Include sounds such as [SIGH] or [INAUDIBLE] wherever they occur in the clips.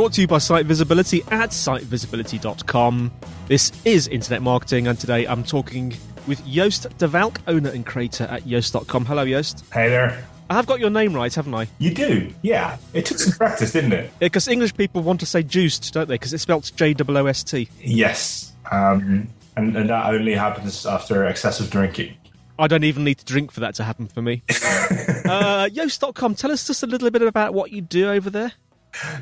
Brought to you by Site Visibility at sitevisibility.com. This is Internet Marketing, and today I'm talking with Joost de Valk, owner and creator at Yoast.com. Hello, Joost. Hey there. I have got your name right, haven't I? You do, yeah. It took some practice, didn't it? Because English people want to say juiced, don't they? Because it's spelled J O O S T. Yes. Um, and, and that only happens after excessive drinking. I don't even need to drink for that to happen for me. [LAUGHS] uh, Yoast.com, tell us just a little bit about what you do over there.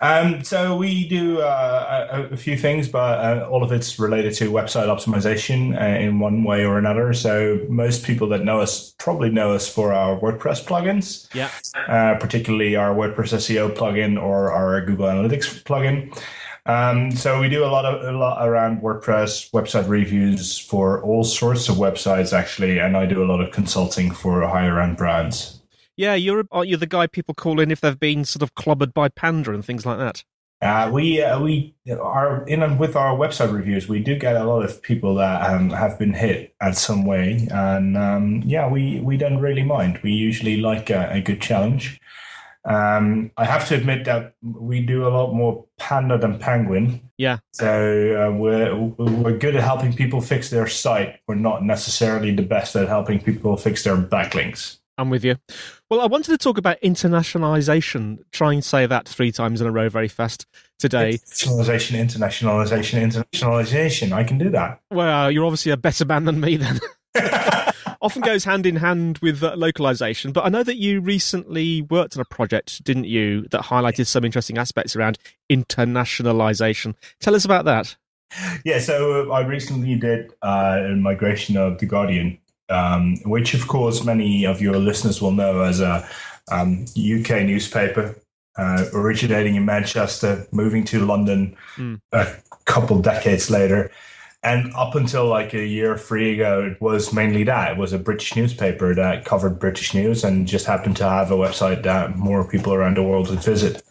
Um, so we do uh, a, a, few things, but uh, all of it's related to website optimization uh, in one way or another. So most people that know us probably know us for our WordPress plugins, yeah, uh, particularly our WordPress SEO plugin or our Google Analytics plugin. Um, so we do a lot of a lot around WordPress website reviews for all sorts of websites actually, and I do a lot of consulting for higher end brands. Yeah, you're aren't you the guy people call in if they've been sort of clobbered by Panda and things like that? Uh, we uh, we are in and with our website reviews. We do get a lot of people that um, have been hit at some way, and um, yeah, we we don't really mind. We usually like a, a good challenge. Um, I have to admit that we do a lot more Panda than Penguin. Yeah. So uh, we're we're good at helping people fix their site. We're not necessarily the best at helping people fix their backlinks. I'm with you. Well, I wanted to talk about internationalization. Try and say that three times in a row very fast today. Internationalization, internationalization, internationalization. I can do that. Well, you're obviously a better man than me then. [LAUGHS] [LAUGHS] Often goes hand in hand with uh, localization. But I know that you recently worked on a project, didn't you, that highlighted some interesting aspects around internationalization. Tell us about that. Yeah, so uh, I recently did uh, a migration of The Guardian um, which of course many of your listeners will know as a um, UK newspaper uh, originating in Manchester, moving to London mm. a couple decades later. And up until like a year or three ago, it was mainly that. It was a British newspaper that covered British news and just happened to have a website that more people around the world would visit.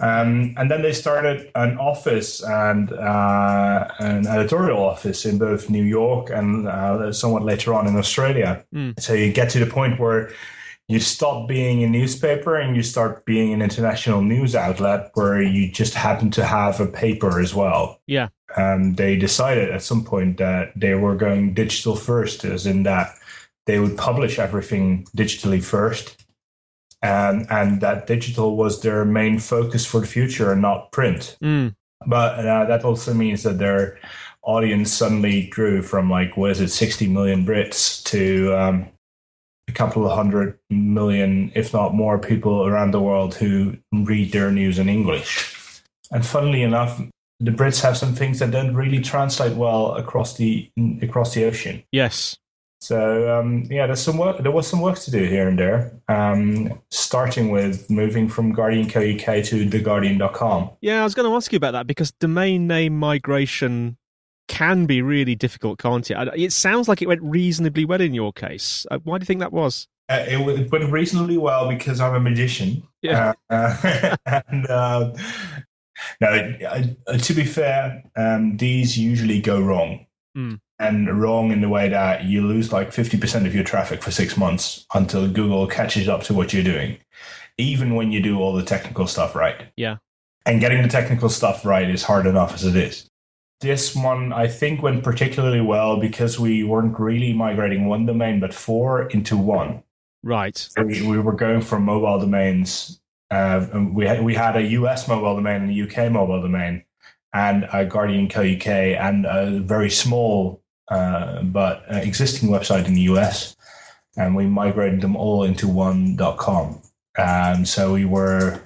Um, and then they started an office and uh, an editorial office in both New York and uh, somewhat later on in Australia. Mm. So you get to the point where you stop being a newspaper and you start being an international news outlet where you just happen to have a paper as well. Yeah. Um, they decided at some point that they were going digital first, as in that they would publish everything digitally first and and that digital was their main focus for the future and not print. Mm. But uh, that also means that their audience suddenly grew from like what is it, sixty million Brits to um, a couple of hundred million, if not more, people around the world who read their news in English. And funnily enough, the Brits have some things that don't really translate well across the across the ocean. Yes. So um, yeah, there's some work. There was some work to do here and there. Um, starting with moving from Guardian Co UK to theguardian.com. Yeah, I was going to ask you about that because domain name migration can be really difficult, can't it? It sounds like it went reasonably well in your case. Uh, why do you think that was? Uh, it, went reasonably well because I'm a magician. Yeah. Uh, [LAUGHS] and uh, no, uh, to be fair, um, these usually go wrong. Mm. And wrong in the way that you lose like 50% of your traffic for six months until Google catches up to what you're doing, even when you do all the technical stuff right. Yeah. And getting the technical stuff right is hard enough as it is. This one, I think, went particularly well because we weren't really migrating one domain, but four into one. Right. We, we were going from mobile domains. Uh, we, had, we had a US mobile domain and a UK mobile domain and a Guardian Co UK and a very small uh, but uh, existing website in the US, and we migrated them all into one.com. Um, so we were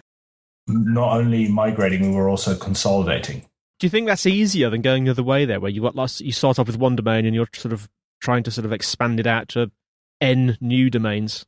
not only migrating, we were also consolidating. Do you think that's easier than going the other way there, where you got lost, you start off with one domain and you're sort of trying to sort of expand it out to n new domains?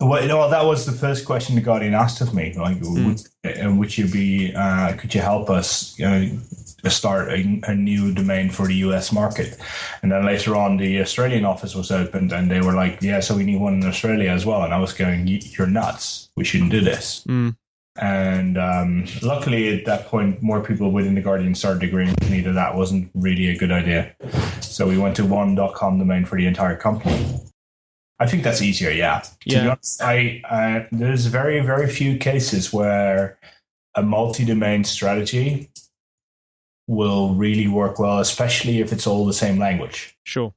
Well, you know, that was the first question the Guardian asked of me. Like, mm. would, would, you be? Uh, could you help us? You know, start a, a, new domain for the US market. And then later on, the Australian office was opened and they were like, yeah, so we need one in Australia as well. And I was going, you're nuts. We shouldn't do this. Mm. And um, luckily, at that point, more people within the Guardian started agreeing with me that that wasn't really a good idea. So we went to one.com domain for the entire company. I think that's easier, yeah. yeah. To be honest, I, uh, there's very, very few cases where a multi-domain strategy will really work well, especially if it's all the same language. Sure.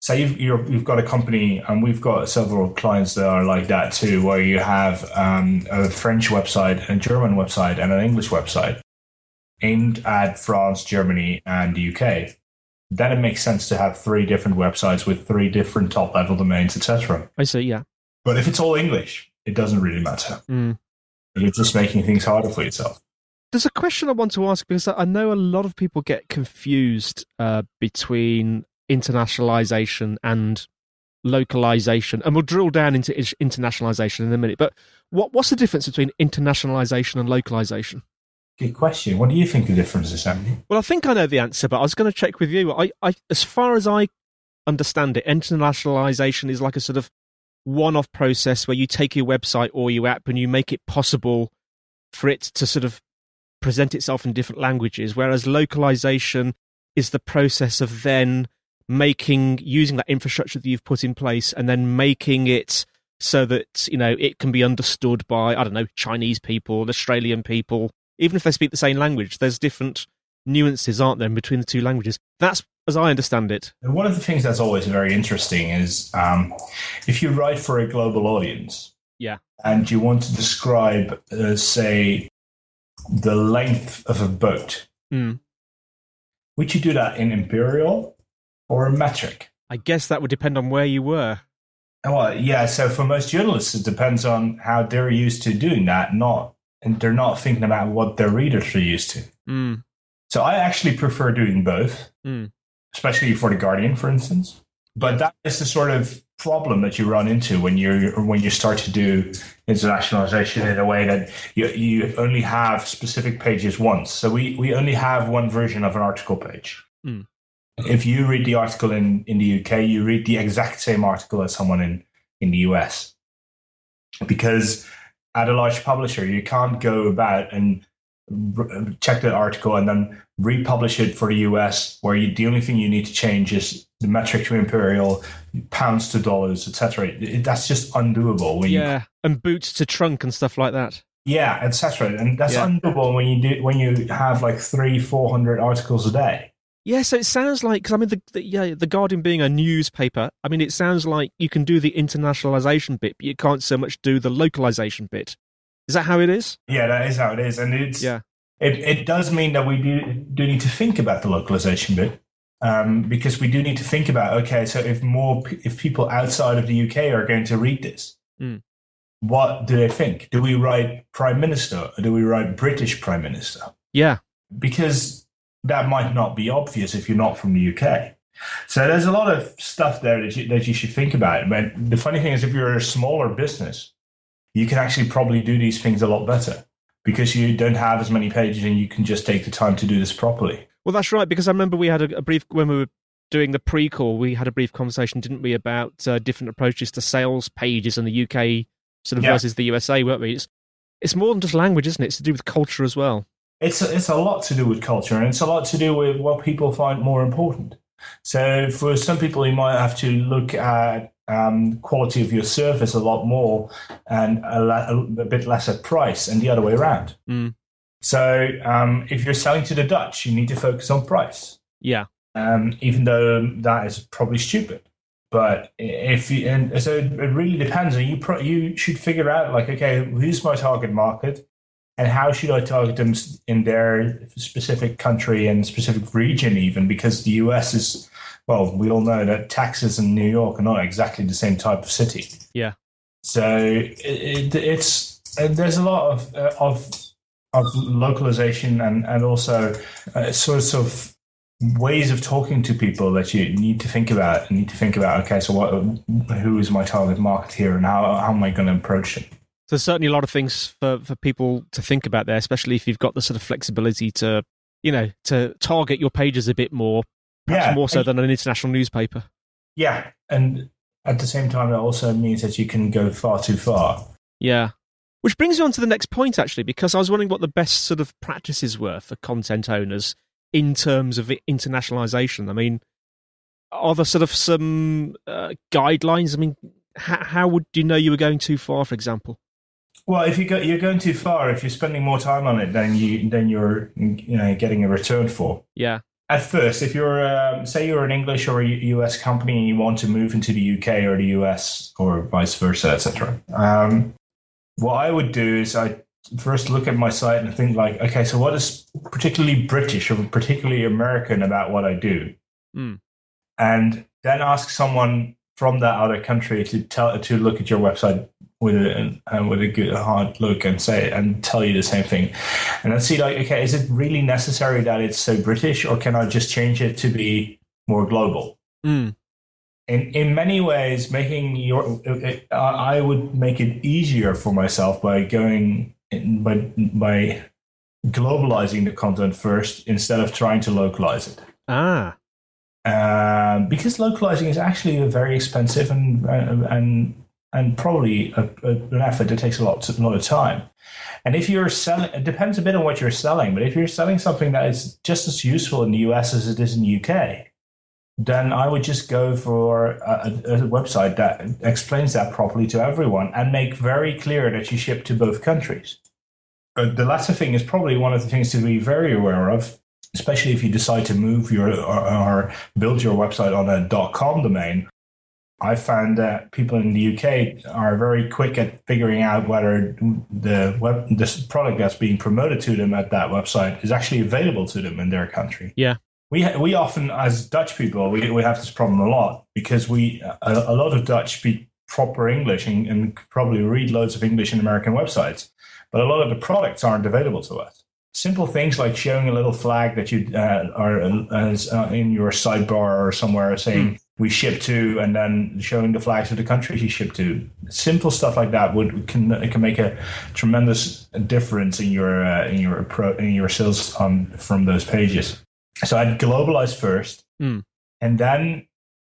Say you've, you have got a company, and we've got several clients that are like that too, where you have um, a French website, a German website, and an English website aimed at France, Germany, and the UK. Then it makes sense to have three different websites with three different top level domains, etc. I see, yeah. But if it's all English, it doesn't really matter. Mm. You're just making things harder for yourself. There's a question I want to ask because I know a lot of people get confused uh, between internationalization and localization, and we'll drill down into internationalization in a minute. But what, what's the difference between internationalization and localization? Good question. What do you think the difference is, Andy? Well, I think I know the answer, but I was going to check with you. I, I, as far as I understand it, internationalization is like a sort of one-off process where you take your website or your app and you make it possible for it to sort of present itself in different languages, whereas localization is the process of then making using that infrastructure that you've put in place and then making it so that you know it can be understood by I don't know Chinese people, Australian people, even if they speak the same language. There's different nuances, aren't there, between the two languages? That's as I understand it. One of the things that's always very interesting is um, if you write for a global audience, yeah, and you want to describe, uh, say, the length of a boat. Mm. Would you do that in imperial or metric? I guess that would depend on where you were. Well, yeah. So for most journalists, it depends on how they're used to doing that. Not, and they're not thinking about what their readers are used to. Mm. So I actually prefer doing both, mm. especially for the Guardian, for instance. But that is the sort of problem that you run into when you when you start to do internationalization in a way that you you only have specific pages once. So we we only have one version of an article page. Mm. If you read the article in in the UK, you read the exact same article as someone in in the US. Because at a large publisher, you can't go about and check the article and then republish it for the US, where you, the only thing you need to change is the metric to imperial, pounds to dollars, etc. That's just undoable. yeah, you, and boots to trunk and stuff like that. Yeah, etc. And that's Yeah. undoable when you do when you have like three, four hundred articles a day. Yeah, so it sounds like because I mean, the, the yeah, the Guardian being a newspaper, I mean, it sounds like you can do the internationalization bit, but you can't so much do the localization bit. Is that how it is? Yeah, that is how it is, and it's Yeah. It it does mean that we do do need to think about the localization bit. Um, because we do need to think about okay, so if more if people outside of the UK are going to read this, Mm. what do they think? Do we write Prime Minister or do we write British Prime Minister? Yeah, because that might not be obvious if you're not from the UK. So there's a lot of stuff there that you, that you should think about. But the funny thing is, if you're a smaller business, you can actually probably do these things a lot better because you don't have as many pages and you can just take the time to do this properly. Well, that's right. Because I remember we had a, a brief when we were doing the pre-call, we had a brief conversation, didn't we, about uh, different approaches to sales pages in the UK sort of Yeah. versus the USA, weren't we? It's, it's more than just language, isn't it? It's to do with culture as well. It's a, it's a lot to do with culture and it's a lot to do with what people find more important. So for some people, you might have to look at um, quality of your service a lot more and a, a, bit less at price, and the other way around. Mm. So um, if you're selling to the Dutch, you need to focus on price. Yeah. Um, even though that is probably stupid. But if you, and so it really depends. And you pro, you should figure out like, okay, who's my target market, and how should I target them in their specific country and specific region, even because the US is well, we all know that Texas and New York are not exactly the same type of city. Yeah. So it, it, it's there's a lot of uh, of of localization and and also uh, sorts of ways of talking to people that you need to think about and need to think about okay so what who is my target market here and how, how am i going to approach it? So certainly a lot of things for, for people to think about there especially if you've got the sort of flexibility to you know to target your pages a bit more perhaps yeah, more so than an international newspaper. Yeah and at the same time it also means that you can go far too far. Yeah which brings me on to the next point actually because i was wondering what the best sort of practices were for content owners in terms of internationalization? I mean, are there sort of some uh, guidelines? I mean, how, how would you know you were going too far, for example? Well, if you go, you're going too far, if you're spending more time on it than you than you're you know getting a return for. Yeah. At first, if you're um, say you're an English or a US company and you want to move into the UK or the US or vice versa, etc. Um, what I would do is I first look at my site and think like, okay, so what is particularly British or particularly American about what I do? Mm. And then ask someone from that other country to tell to look at your website with a uh, with a good hard look and say and tell you the same thing, and then see like, okay, is it really necessary that it's so British, or can I just change it to be more global? Mm. In in many ways, making your I would make it easier for myself by going by by globalizing the content first instead of trying to localize it. Ah. Um, because localizing is actually a very expensive and and and probably a, a, an effort that takes a lot a lot of time. And if you're selling, it depends a bit on what you're selling. But if you're selling something that is just as useful in the US as it is in the UK, then I would just go for a, a, website that explains that properly to everyone and make very clear that you ship to both countries. But the latter thing is probably one of the things to be very aware of, especially if you decide to move your or, or build your website on a .com domain. I found that people in the UK are very quick at figuring out whether the web this product that's being promoted to them at that website is actually available to them in their country. Yeah we we often as Dutch people we, we have this problem a lot because we a, a lot of Dutch speak proper English and, and, probably read loads of English in American websites, but a lot of the products aren't available to us. Simple things like showing a little flag that you uh, are uh, in your sidebar or somewhere saying mm. we ship to, and then showing the flags of the countries you ship to. Simple stuff like that would can can make a tremendous difference in your uh, in your in your sales on from those pages. So I'd globalize first, mm. and then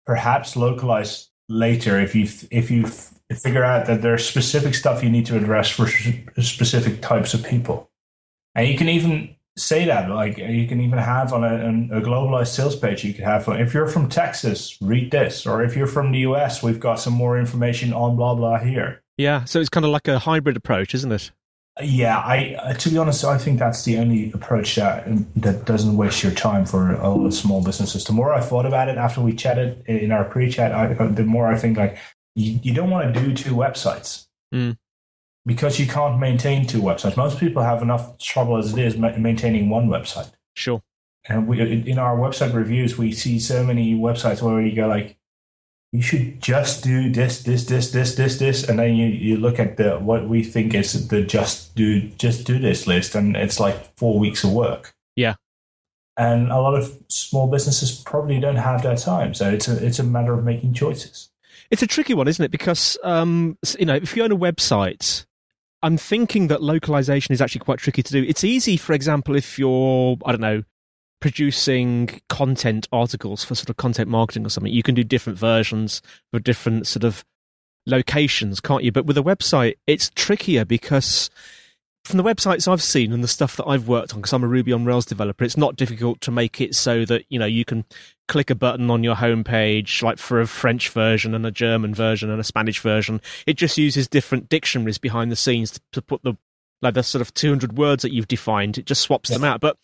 perhaps localize later if you if you figure out that there's specific stuff you need to address for specific types of people, and you can even say that like you can even have on a, a globalized sales page you could have if you're from texas read this or if you're from the us we've got some more information on blah blah here. Yeah so it's kind of like a hybrid approach isn't it yeah, I uh, to be honest, I think that's the only approach that that doesn't waste your time for a lot of small businesses. The more I thought about it after we chatted in our pre-chat, I, uh, the more I think like you, you don't want to do two websites mm. because you can't maintain two websites. Most people have enough trouble as it is maintaining one website. Sure. And we in our website reviews, we see so many websites where you go like, you should just do this, this, this, this, this, this, and then you, you look at the what we think is the just do just do this list, and it's like four weeks of work. Yeah, and a lot of small businesses probably don't have that time, so it's a it's a matter of making choices. It's a tricky one, isn't it? Because um, you know, if you own a website, I'm thinking that localization is actually quite tricky to do. It's easy, for example, if you're I don't know producing content articles for sort of content marketing or something, you can do different versions for different sort of locations, can't you? But with a website, it's trickier because from the websites I've seen and the stuff that I've worked on, because I'm a Ruby on Rails developer, it's not difficult to make it so that you know you can click a button on your homepage, like for a French version and a German version and a Spanish version. It just uses different dictionaries behind the scenes to, to put the like the sort of 200 words that you've defined. It just swaps them out, but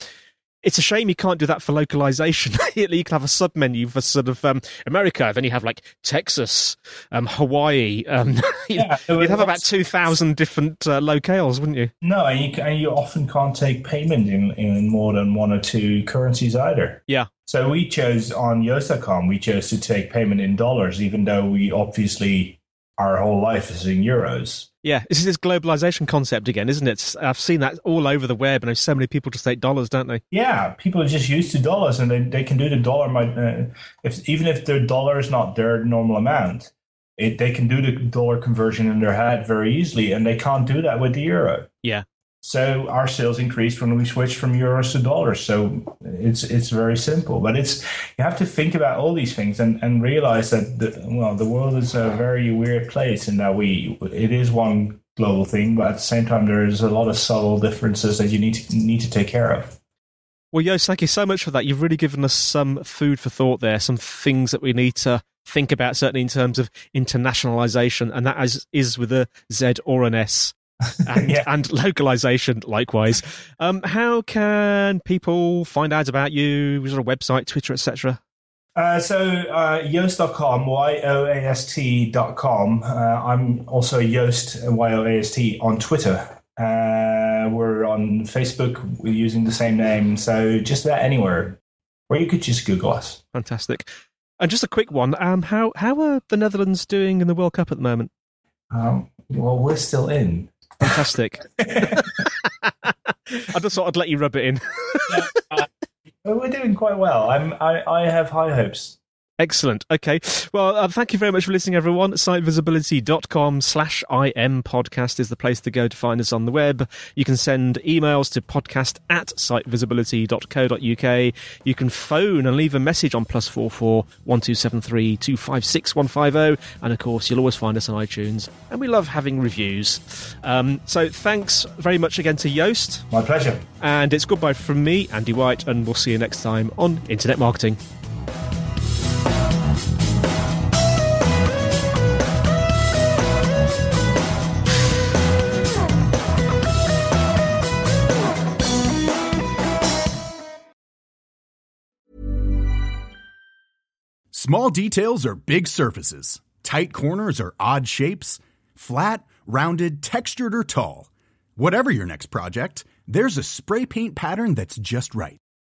it's a shame you can't do that for localization. [LAUGHS] you can have a sub menu for sort of um, America, then you have like Texas, um, Hawaii. Um, [LAUGHS] Yeah, you'd have about 2,000 different uh, locales, wouldn't you? No, and you, and you often can't take payment in, in more than one or two currencies either. Yeah. So we chose on Yoast.com, we chose to take payment in dollars, even though we obviously our whole life is in euros. Yeah, this is this globalization concept again, isn't it? I've seen that all over the web, and so many people just take dollars, don't they? Yeah, people are just used to dollars, and they, they can do the dollar. Uh, if even if their dollar is not their normal amount, it, they can do the dollar conversion in their head very easily, and they can't do that with the euro. Yeah, so our sales increased when we switched from euros to dollars. So it's it's very simple, but it's you have to think about all these things and, and realize that the, well the world is a very weird place in that we it is one global thing, but at the same time there is a lot of subtle differences that you need to need to take care of. Well, Joost, thank you so much for that. You've really given us some food for thought there, some things that we need to think about, certainly in terms of internationalization, and that is, is with a Z or an S [LAUGHS] and, yeah. and localization likewise. Um, how can people find out about you? Is there a website, Twitter, etc.? Uh, so uh, Yoast.com, Y-O-A-S-T.com. Uh, I'm also Yoast, Y-O-A-S-T, on Twitter. Uh, we're on Facebook we're using the same name. So just about anywhere where you could just Google us. Fantastic. And just a quick one. Um, how, how are the Netherlands doing in the World Cup at the moment? Um, well, we're still in. Fantastic. [LAUGHS] I just thought I'd let you rub it in. uh, we're doing quite well. I'm, I, I have high hopes. Excellent. Okay. Well, uh, thank you very much for listening, everyone. Sitevisibility.com slash IM podcast is the place to go to find us on the web. You can send emails to podcast at sitevisibility.co.uk. You can phone and leave a message on plus four four one two seven three two five six one five zero. And of course, you'll always find us on iTunes. And we love having reviews. Um, so thanks very much again to Joost. My pleasure. And it's goodbye from me, Andy White, and we'll see you next time on Internet Marketing. Small details are big surfaces. Tight corners are odd shapes. Flat, rounded, textured, or tall. Whatever your next project, there's a spray paint pattern that's just right.